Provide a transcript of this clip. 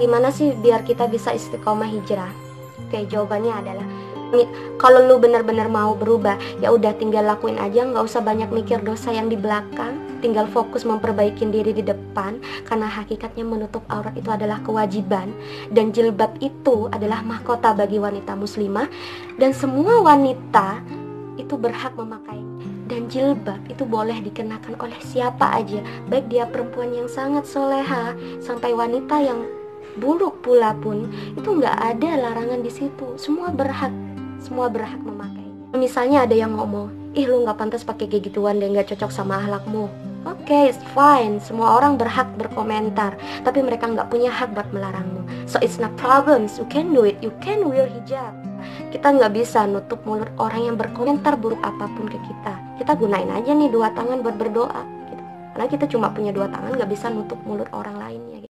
Gimana sih biar kita bisa istiqomah hijrah? Oke, jawabannya adalah kalau lu benar-benar mau berubah ya udah tinggal lakuin aja nggak usah banyak mikir dosa yang di belakang. Tinggal fokus memperbaiki diri di depan karena hakikatnya menutup aurat itu adalah kewajiban. Dan jilbab itu adalah mahkota bagi wanita muslimah. Dan semua wanita itu berhak memakai. Dan jilbab itu boleh dikenakan oleh siapa aja. Baik dia perempuan yang sangat soleha sampai wanita yang buruk pula pun itu nggak ada larangan di situ semua berhak semua berhak memakainya misalnya ada yang ngomong ih lu nggak pantas pakai kayak gituan dan nggak cocok sama ahlakmu Oke, okay, it's fine. Semua orang berhak berkomentar, tapi mereka nggak punya hak buat melarangmu. So it's not problems. You can do it. You can wear hijab. Kita nggak bisa nutup mulut orang yang berkomentar buruk apa pun ke kita. Kita gunain aja nih dua tangan buat berdoa. Gitu. Karena kita cuma punya dua tangan, nggak bisa nutup mulut orang lainnya.